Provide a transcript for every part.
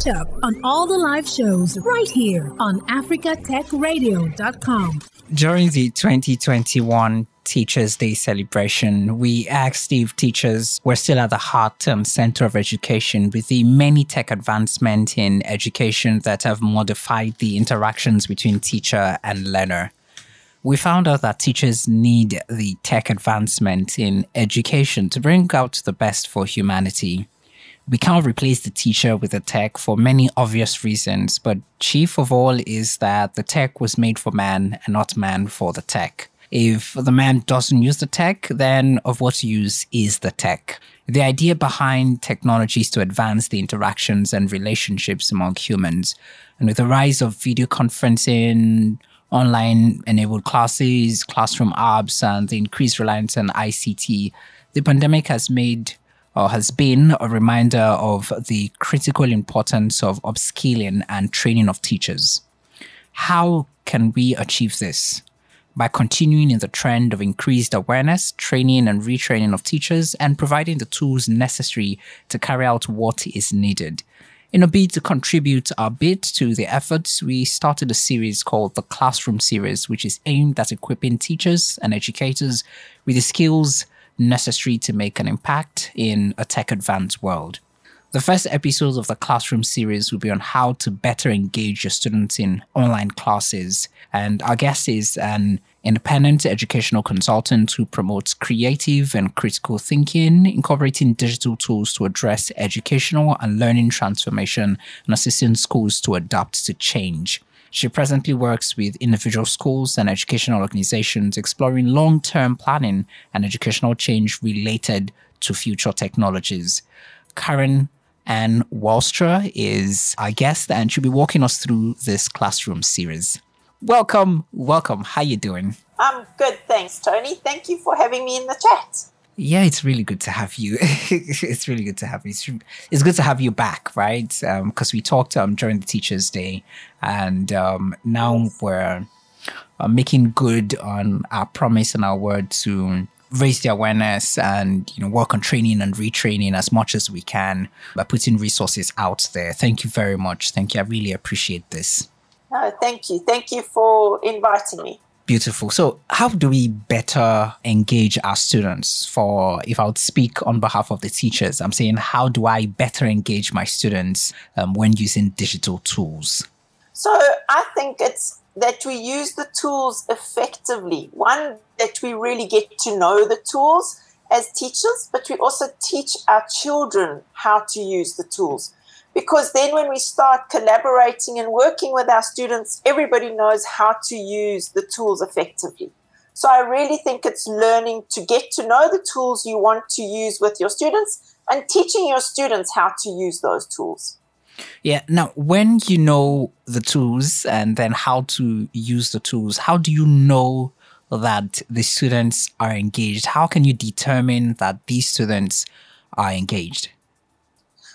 Catch up on all the live shows right here on africatechradio.com. During the 2021 Teachers' Day celebration, we asked if teachers were still at the heart and center of education with the many tech advancements in education that have modified the interactions between teacher and learner. We found out that teachers need the tech advancement in education to bring out the best for humanity. We can't replace the teacher with the tech for many obvious reasons, but chief of all is that the tech was made for man and not man for the tech. If the man doesn't use the tech, then of what use is the tech? The idea behind technology is to advance the interactions and relationships among humans. And with the rise of video conferencing, online enabled classes, classroom apps, and the increased reliance on ICT, the pandemic has made or has been a reminder of the critical importance of upskilling and training of teachers. How can we achieve this? By continuing in the trend of increased awareness, training, and retraining of teachers, and providing the tools necessary to carry out what is needed. In a bid to contribute our bit to the efforts, we started a series called the Classroom Series, which is aimed at equipping teachers and educators with the skills necessary to make an impact in a tech advanced world. The first episodes of the classroom series will be on how to better engage your students in online classes. And our guest is an independent educational consultant who promotes creative and critical thinking, incorporating digital tools to address educational and learning transformation and assisting schools to adapt to change. She presently works with individual schools and educational organizations exploring long term planning and educational change related to future technologies. Karen Ann Walstra is our guest and she'll be walking us through this classroom series. Welcome, welcome. How you doing? I'm good, thanks, Tony. Thank you for having me in the chat. Yeah, it's really good to have you. it's really good to have you. It's, it's good to have you back, right? Because um, we talked um, during the Teachers' Day, and um, now yes. we're uh, making good on our promise and our word to raise the awareness and you know work on training and retraining as much as we can by putting resources out there. Thank you very much. Thank you. I really appreciate this. No, thank you. Thank you for inviting me. Beautiful. So, how do we better engage our students? For if I would speak on behalf of the teachers, I'm saying, how do I better engage my students um, when using digital tools? So, I think it's that we use the tools effectively. One, that we really get to know the tools as teachers, but we also teach our children how to use the tools. Because then, when we start collaborating and working with our students, everybody knows how to use the tools effectively. So, I really think it's learning to get to know the tools you want to use with your students and teaching your students how to use those tools. Yeah. Now, when you know the tools and then how to use the tools, how do you know that the students are engaged? How can you determine that these students are engaged?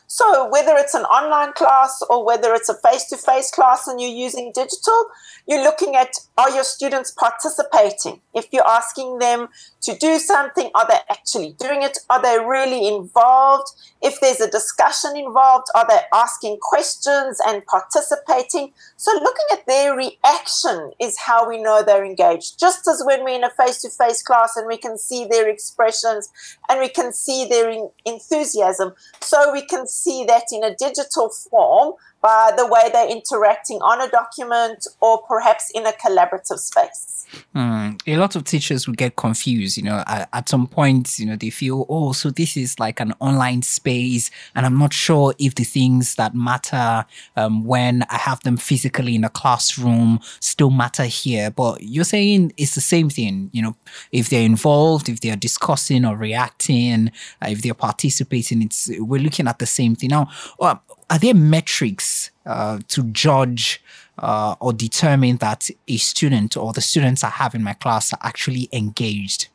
So, whether it's an online class or whether it's a face to face class and you're using digital, you're looking at are your students participating? If you're asking them to do something, are they actually doing it? Are they really involved? If there's a discussion involved, are they asking questions and participating? So, looking at their reaction is how we know they're engaged. Just as when we're in a face to face class and we can see their expressions and we can see their enthusiasm, so we can see that in a digital form by the way they're interacting on a document or perhaps in a collaborative space. Mm. A lot of teachers will get confused, you know, at, at, some point, you know, they feel, oh, so this is like an online space, and I'm not sure if the things that matter um, when I have them physically in a classroom still matter here. But you're saying it's the same thing, you know, if they're involved, if they're discussing or reacting, uh, if they're participating, it's we're looking at the same thing. Now, uh, are there metrics uh, to judge uh, or determine that a student or the students I have in my class are actually engaged?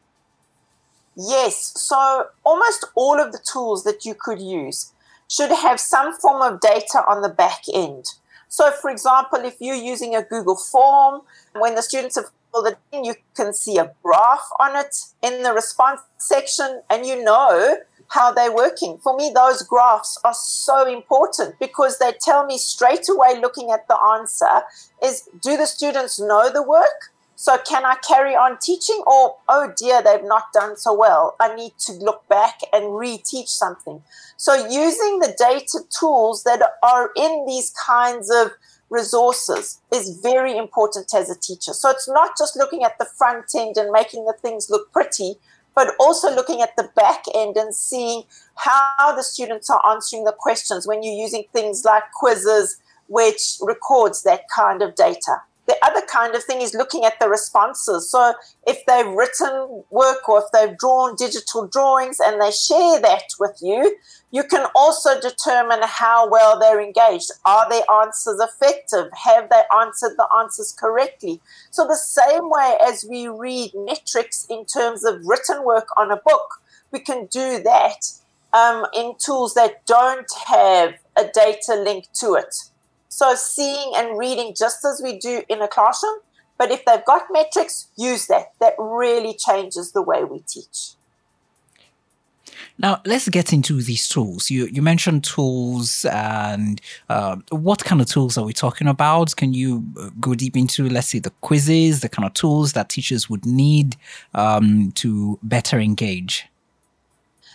Yes. So almost all of the tools that you could use should have some form of data on the back end. So, for example, if you're using a Google form, when the students have filled it in, you can see a graph on it in the response section, and you know how they're working. For me, those graphs are so important because they tell me straight away, looking at the answer, is do the students know the work? So can I carry on teaching? Or, oh dear, they've not done so well. I need to look back and reteach something. So using the data tools that are in these kinds of resources is very important as a teacher. So it's not just looking at the front end and making the things look pretty, but also looking at the back end and seeing how the students are answering the questions when you're using things like quizzes, which records that kind of data. The other kind of thing is looking at the responses. So if they've written work or if they've drawn digital drawings and they share that with you, you can also determine how well they're engaged. Are their answers effective? Have they answered the answers correctly? So, the same way as we read metrics in terms of written work on a book, we can do that um, in tools that don't have a data link to it. So seeing and reading just as we do in a classroom, but if they've got metrics, use that. That really changes the way we teach. Now let's get into these tools. You you mentioned tools, and uh, what kind of tools are we talking about? Can you uh, go deep into, let's say, the quizzes, the kind of tools that teachers would need um, to better engage?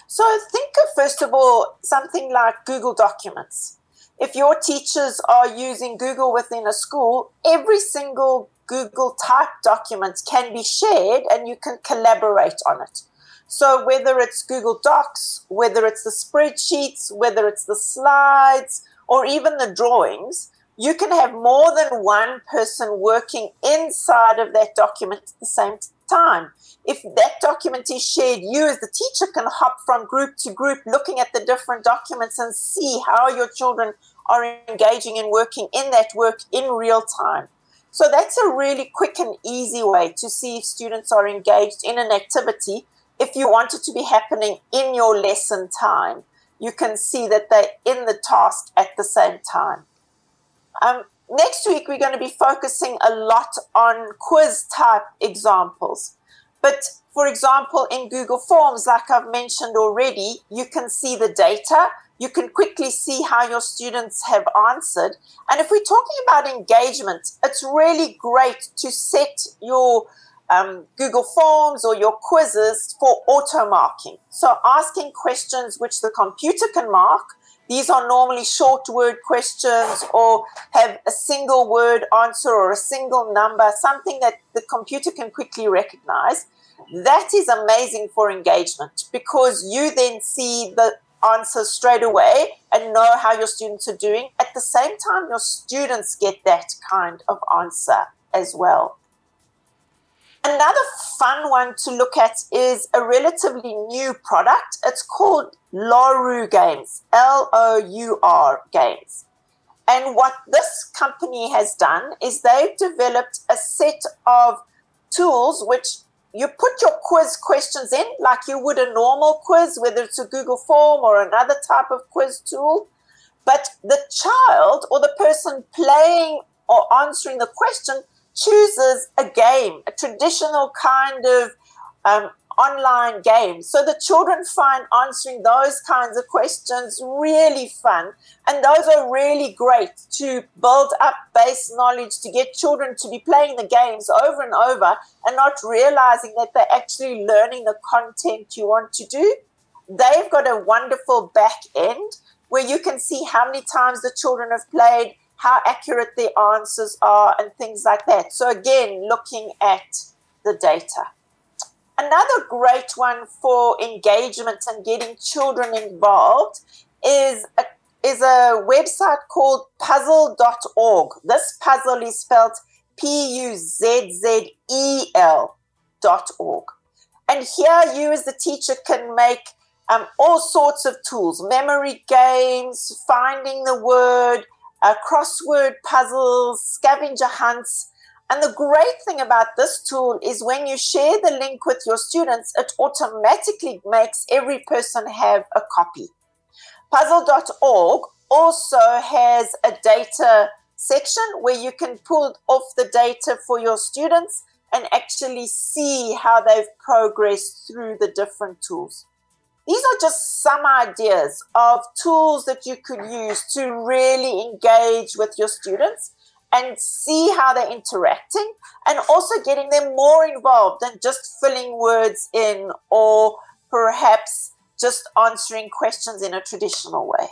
So think of first of all something like Google Documents if your teachers are using Google within a school, every single Google type document can be shared and you can collaborate on it. So whether it's Google Docs, whether it's the spreadsheets, whether it's the slides, or even the drawings, you can have more than one person working inside of that document at the same time. If that document is shared, you as the teacher can hop from group to group looking at the different documents and see how your children are engaging and working in that work in real time. So that's a really quick and easy way to see if students are engaged in an activity. If you want it to be happening in your lesson time, you can see that they're in the task at the same time. Um, next week, we're going to be focusing a lot on quiz type examples. But for example, in Google Forms, like I've mentioned already, you can see the data. You can quickly see how your students have answered. And if we're talking about engagement, it's really great to set your um, Google Forms or your quizzes for auto marking. So asking questions which the computer can mark these are normally short word questions or have a single word answer or a single number, something that the computer can quickly recognize. That is amazing for engagement because you then see the answers straight away and know how your students are doing. At the same time, your students get that kind of answer as well. Another fun one to look at is a relatively new product. It's called Lour Games, L O U R Games. And what this company has done is they've developed a set of tools which you put your quiz questions in like you would a normal quiz, whether it's a Google form or another type of quiz tool. But the child or the person playing or answering the question chooses a game, a traditional kind of um, online games. So the children find answering those kinds of questions really fun. And those are really great to build up base knowledge, to get children to be playing the games over and over and not realizing that they're actually learning the content you want to do. They've got a wonderful back end where you can see how many times the children have played how accurate the answers are, and things like that. So, again, looking at the data. Another great one for engagement and getting children involved is a, is a website called puzzel.org. This puzzle is spelled P U Z Z E L dot org. And here you as the teacher can make um, all sorts of tools, memory games, finding the word, uh, crossword puzzles, scavenger hunts. And the great thing about this tool is when you share the link with your students, it automatically makes every person have a copy. Puzzel.org also has a data section where you can pull off the data for your students and actually see how they've progressed through the different tools. these are just some ideas of tools that you could use to really engage with your students and see how they're interacting and also getting them more involved than just filling words in or perhaps just answering questions in a traditional way.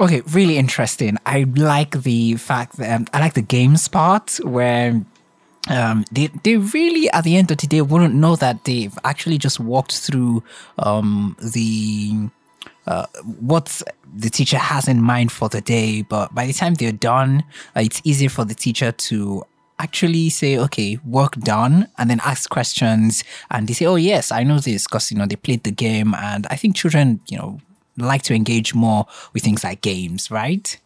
Okay, really interesting. I like the fact that um, I like the games part where um, they they really at the end of the day wouldn't know that they've actually just walked through um, the uh, what the teacher has in mind for the day. But by the time they're done, uh, it's easier for the teacher to actually say, okay, work done, and then ask questions. And they say, oh, yes, I know this because, you know, they played the game. And I think children, you know, like to engage more with things like games, right?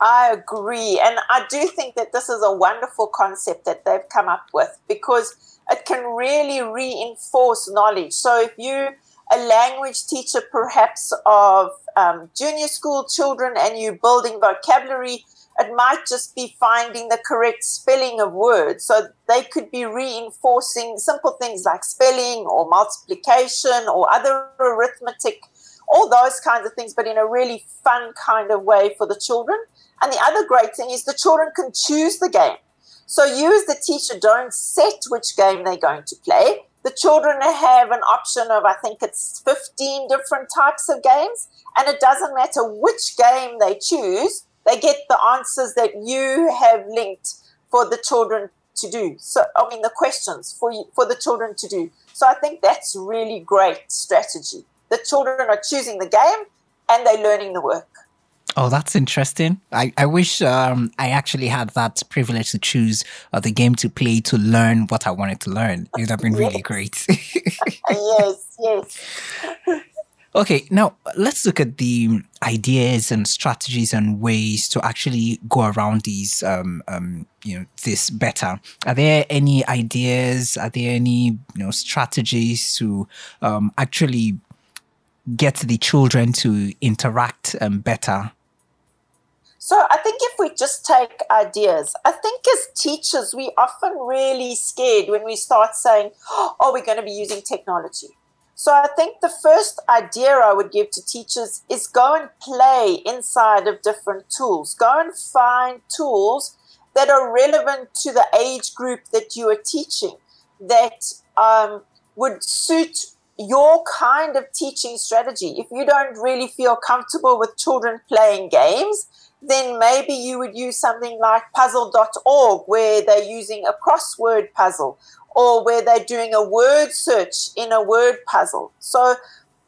I agree. And I do think that this is a wonderful concept that they've come up with because it can really reinforce knowledge. So if you a language teacher perhaps of um, junior school children and you're building vocabulary, it might just be finding the correct spelling of words. So they could be reinforcing simple things like spelling or multiplication or other arithmetic all those kinds of things, but in a really fun kind of way for the children. And the other great thing is the children can choose the game. So you as the teacher don't set which game they're going to play. The children have an option of, I think it's 15 different types of games. And it doesn't matter which game they choose, they get the answers that you have linked for the children to do. So, I mean, the questions for, you, for the children to do. So I think that's really great strategy the children are choosing the game and they're learning the work. Oh, that's interesting. I, I wish um, I actually had that privilege to choose uh, the game to play to learn what I wanted to learn. It would have been really great. yes, yes. Okay, now let's look at the ideas and strategies and ways to actually go around these, um, um, you know, this better. Are there any ideas? Are there any, you know, strategies to um, actually get the children to interact um, better? So I think if we just take ideas, I think as teachers, we often really scared when we start saying, oh, we're going to be using technology. So I think the first idea I would give to teachers is go and play inside of different tools. Go and find tools that are relevant to the age group that you are teaching that um, would suit your kind of teaching strategy. If you don't really feel comfortable with children playing games, then maybe you would use something like puzzel.org where they're using a crossword puzzle or where they're doing a word search in a word puzzle. So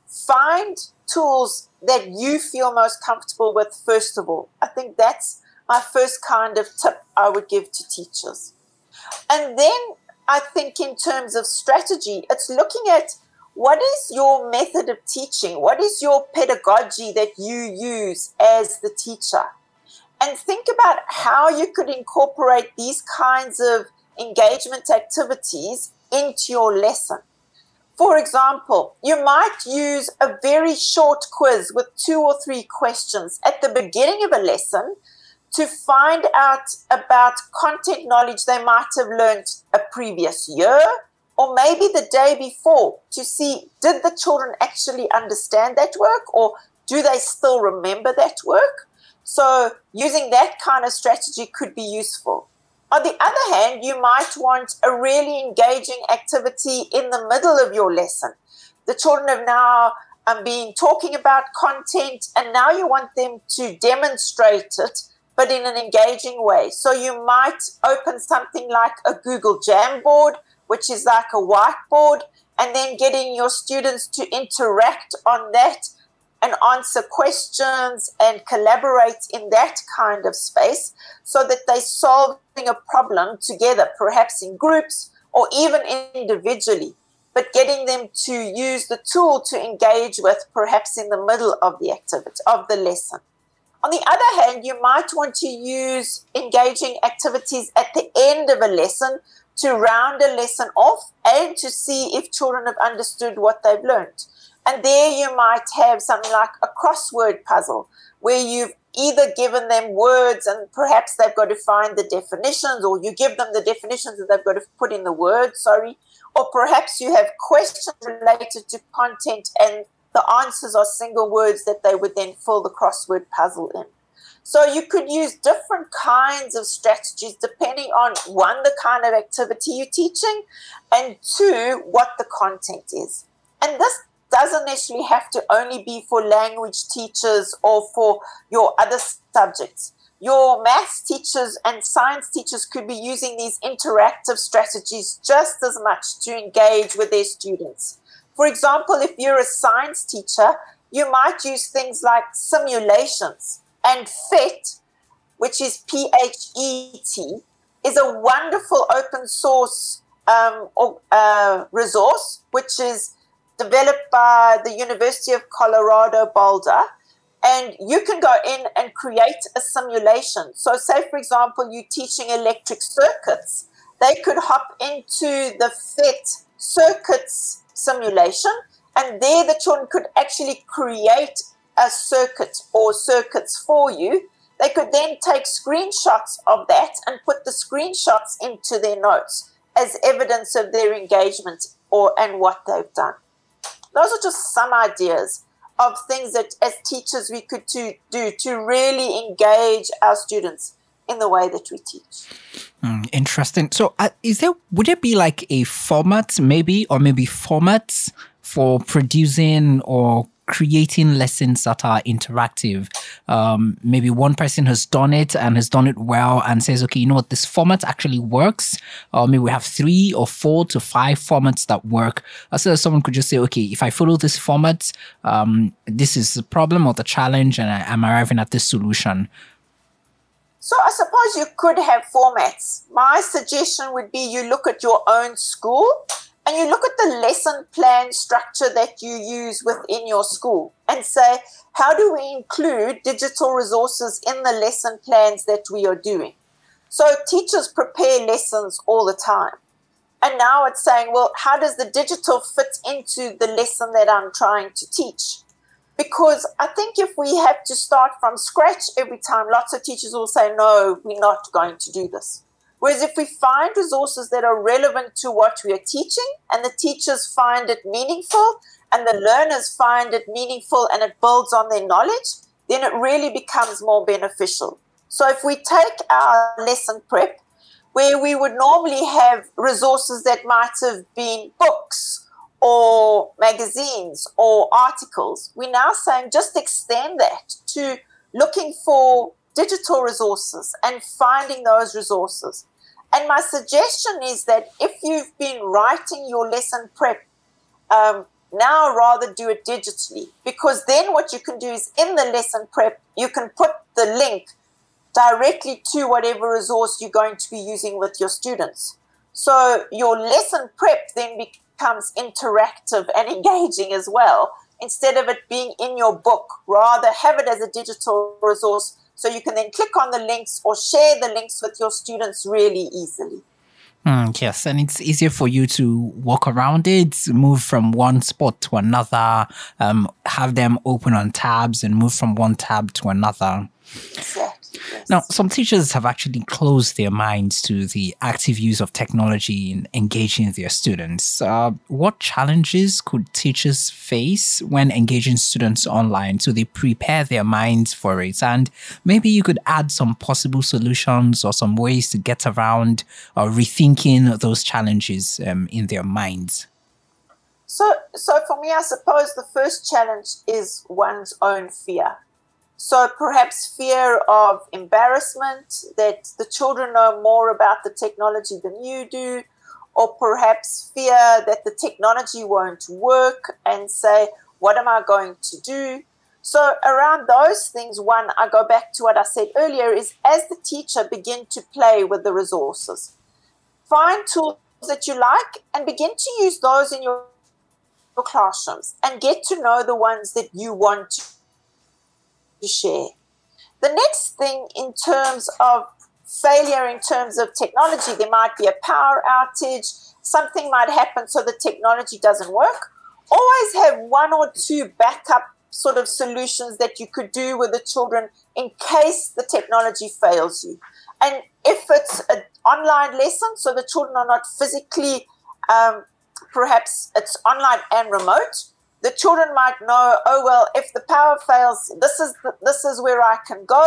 find tools that you feel most comfortable with, first of all. I think that's my first kind of tip I would give to teachers. And then I think, in terms of strategy, it's looking at what is your method of teaching? What is your pedagogy that you use as the teacher? And think about how you could incorporate these kinds of engagement activities into your lesson. For example, you might use a very short quiz with two or three questions at the beginning of a lesson to find out about content knowledge they might have learned a previous year or maybe the day before to see did the children actually understand that work or do they still remember that work? So, using that kind of strategy could be useful. On the other hand, you might want a really engaging activity in the middle of your lesson. The children have now um, been talking about content, and now you want them to demonstrate it, but in an engaging way. So, you might open something like a Google Jamboard which is like a whiteboard, and then getting your students to interact on that and answer questions and collaborate in that kind of space so that they're solving a problem together, perhaps in groups or even individually, but getting them to use the tool to engage with perhaps in the middle of the activity, of the lesson. On the other hand, you might want to use engaging activities at the end of a lesson to round a lesson off and to see if children have understood what they've learned. And there you might have something like a crossword puzzle where you've either given them words and perhaps they've got to find the definitions, or you give them the definitions and they've got to put in the words, sorry, or perhaps you have questions related to content and the answers are single words that they would then fill the crossword puzzle in. So you could use different kinds of strategies depending on one, the kind of activity you're teaching, and two, what the content is. And this doesn't necessarily have to only be for language teachers or for your other subjects. Your maths teachers and science teachers could be using these interactive strategies just as much to engage with their students. For example, if you're a science teacher, you might use things like simulations and PhET, which is P H E T, is a wonderful open source um, uh, resource which is developed by the University of Colorado Boulder. And you can go in and create a simulation. So, say, for example, you're teaching electric circuits, they could hop into the PhET circuits simulation, and there the children could actually create a circuit or circuits for you. They could then take screenshots of that and put the screenshots into their notes as evidence of their engagement or and what they've done. Those are just some ideas of things that as teachers we could to, do to really engage our students in the way that we teach. Mm, interesting. So, uh, is there would there be like a format, maybe, or maybe formats for producing or creating lessons that are interactive. Um, maybe one person has done it and has done it well and says, okay, you know what, this format actually works. Or maybe we have three or four to five formats that work. So someone could just say, okay, if I follow this format, um, this is the problem or the challenge, and I, am arriving at this solution. So I suppose you could have formats. My suggestion would be you look at your own school and you look at the lesson plan structure that you use within your school and say, how do we include digital resources in the lesson plans that we are doing? So teachers prepare lessons all the time. And now it's saying, well, how does the digital fit into the lesson that I'm trying to teach? Because I think if we have to start from scratch every time, lots of teachers will say, no, we're not going to do this. Whereas if we find resources that are relevant to what we are teaching and the teachers find it meaningful and the learners find it meaningful and it builds on their knowledge, then it really becomes more beneficial. So if we take our lesson prep, where we would normally have resources that might have been books or magazines or articles, we're now saying just extend that to looking for digital resources and finding those resources. And my suggestion is that if you've been writing your lesson prep, um, now rather do it digitally because then what you can do is in the lesson prep, you can put the link directly to whatever resource you're going to be using with your students. So your lesson prep then becomes interactive and engaging as well. Instead of it being in your book, rather have it as a digital resource so you can then click on the links or share the links with your students really easily. Mm, yes, and it's easier for you to walk around it, move from one spot to another, um, have them open on tabs and move from one tab to another. Exactly. Now, some teachers have actually closed their minds to the active use of technology in engaging their students. Uh, what challenges could teachers face when engaging students online so they prepare their minds for it? And maybe you could add some possible solutions or some ways to get around or rethinking those challenges um, in their minds. So, so for me, I suppose the first challenge is one's own fear so perhaps fear of embarrassment, that the children know more about the technology than you do, or perhaps fear that the technology won't work and say, what am I going to do? So around those things, one, I go back to what I said earlier, is as the teacher begin to play with the resources. Find tools that you like and begin to use those in your classrooms and get to know the ones that you want to share. The next thing, in terms of failure, in terms of technology, there might be a power outage, something might happen so the technology doesn't work. Always have one or two backup sort of solutions that you could do with the children in case the technology fails you. And if it's an online lesson, so the children are not physically um, perhaps it's online and remote, the children might know, oh well, if the power fails, this is this is where I can go,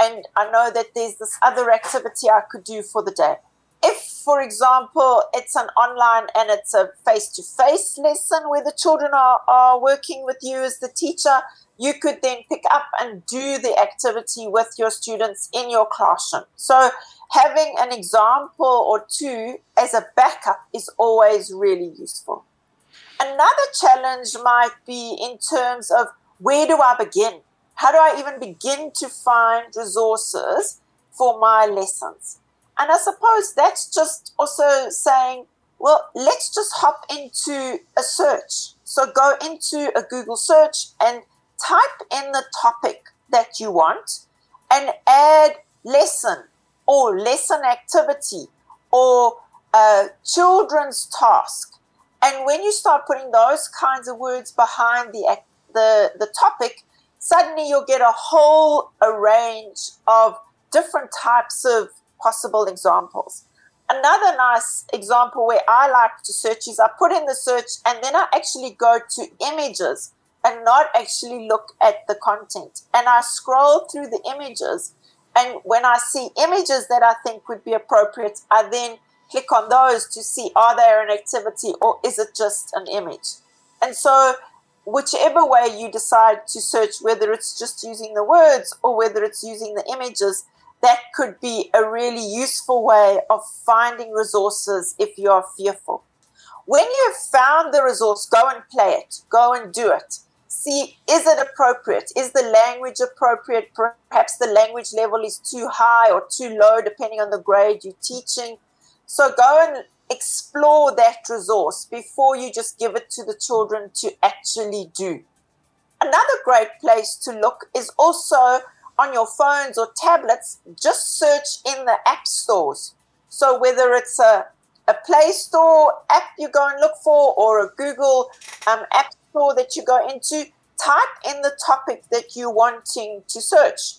and I know that there's this other activity I could do for the day. If, for example, it's an online and it's a face-to-face lesson where the children are, are working with you as the teacher, you could then pick up and do the activity with your students in your classroom. So having an example or two as a backup is always really useful. Another challenge might be in terms of where do I begin? How do I even begin to find resources for my lessons? And I suppose that's just also saying, well, let's just hop into a search. So go into a Google search and type in the topic that you want and add lesson or lesson activity or a children's task. And when you start putting those kinds of words behind the, the, the topic, suddenly you'll get a whole a range of different types of possible examples. Another nice example where I like to search is I put in the search and then I actually go to images and not actually look at the content. And I scroll through the images. And when I see images that I think would be appropriate, I then click on those to see are they an activity or is it just an image? And so, whichever way you decide to search, whether it's just using the words or whether it's using the images, that could be a really useful way of finding resources if you're fearful. When you've found the resource, go and play it, go and do it see is it appropriate? Is the language appropriate? Perhaps the language level is too high or too low, depending on the grade you're teaching. So go and explore that resource before you just give it to the children to actually do. Another great place to look is also on your phones or tablets, just search in the app stores. So whether it's a, a Play Store app you go and look for or a Google um, app store that you go into, type in the topic that you're wanting to search.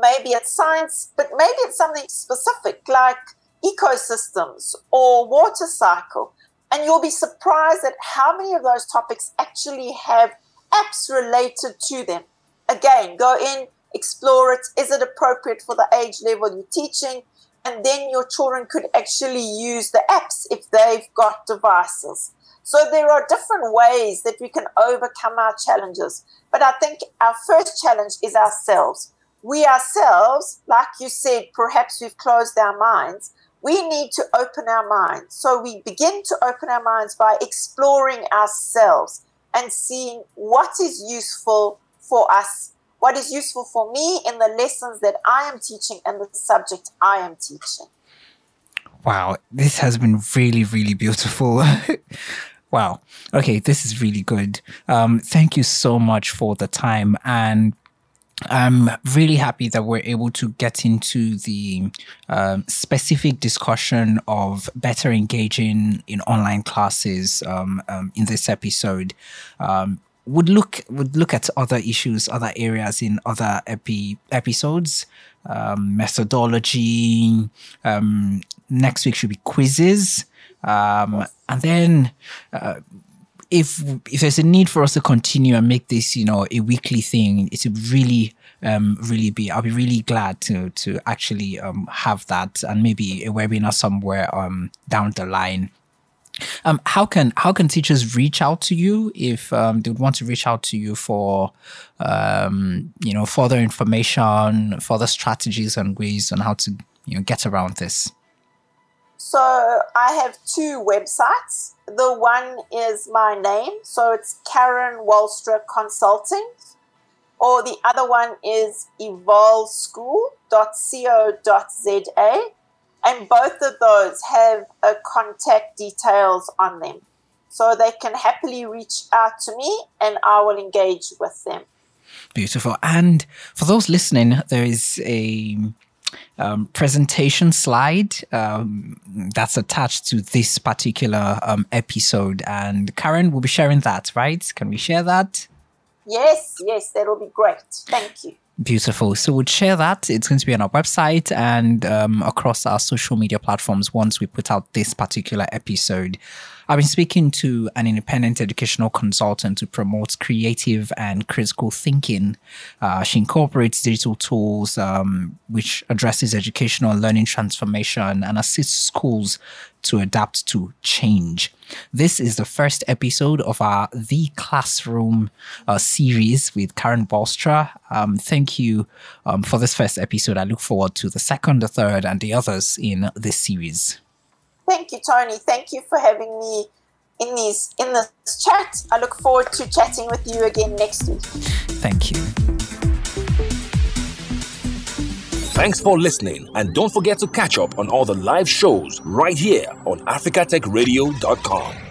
Maybe it's science, but maybe it's something specific like ecosystems or water cycle. And you'll be surprised at how many of those topics actually have apps related to them. Again, go in, explore it. Is it appropriate for the age level you're teaching? And then your children could actually use the apps if they've got devices. So there are different ways that we can overcome our challenges. But I think our first challenge is ourselves. We ourselves, like you said, perhaps we've closed our minds. We need to open our minds. So we begin to open our minds by exploring ourselves and seeing what is useful for us, what is useful for me in the lessons that I am teaching and the subject I am teaching. Wow, this has been really, really beautiful. Wow. Okay, this is really good. Um, thank you so much for the time. And I'm really happy that we're able to get into the um, specific discussion of better engaging in online classes um, um, in this episode. Um, would look would look at other issues, other areas in other epi- episodes. Um, methodology. Um, next week should be quizzes. Um, and then uh, if if there's a need for us to continue and make this, you know, a weekly thing, it would really um, really be. I'll be really glad to to actually um, have that and maybe a webinar somewhere um, down the line. Um, how can how can teachers reach out to you if um, they would want to reach out to you for um, you know further information, further strategies and ways on how to you know get around this? So I have two websites. The one is my name, so it's Karen Walstra Consulting, or the other one is evolveschool.co.za, and both of those have a contact details on them. So they can happily reach out to me and I will engage with them. Beautiful. And for those listening, there is a um, presentation slide um, that's attached to this particular um, episode. And Karen will be sharing that, right? Can we share that? Yes, yes, that'll be great. Thank you. Beautiful. So we'll share that. It's going to be on our website and um, across our social media platforms once we put out this particular episode. I've been speaking to an independent educational consultant to promote creative and critical thinking. Uh, she incorporates digital tools um, which addresses educational and learning transformation and assists schools to adapt to change. This is the first episode of our The Classroom uh, series with Karen Walstra. Um, thank you um, for this first episode. I look forward to the second, the third, and the others in this series. Thank you, Tony. Thank you for having me in these in this chat. I look forward to chatting with you again next week. Thank you. Thanks for listening, and don't forget to catch up on all the live shows right here on africatechradio.com.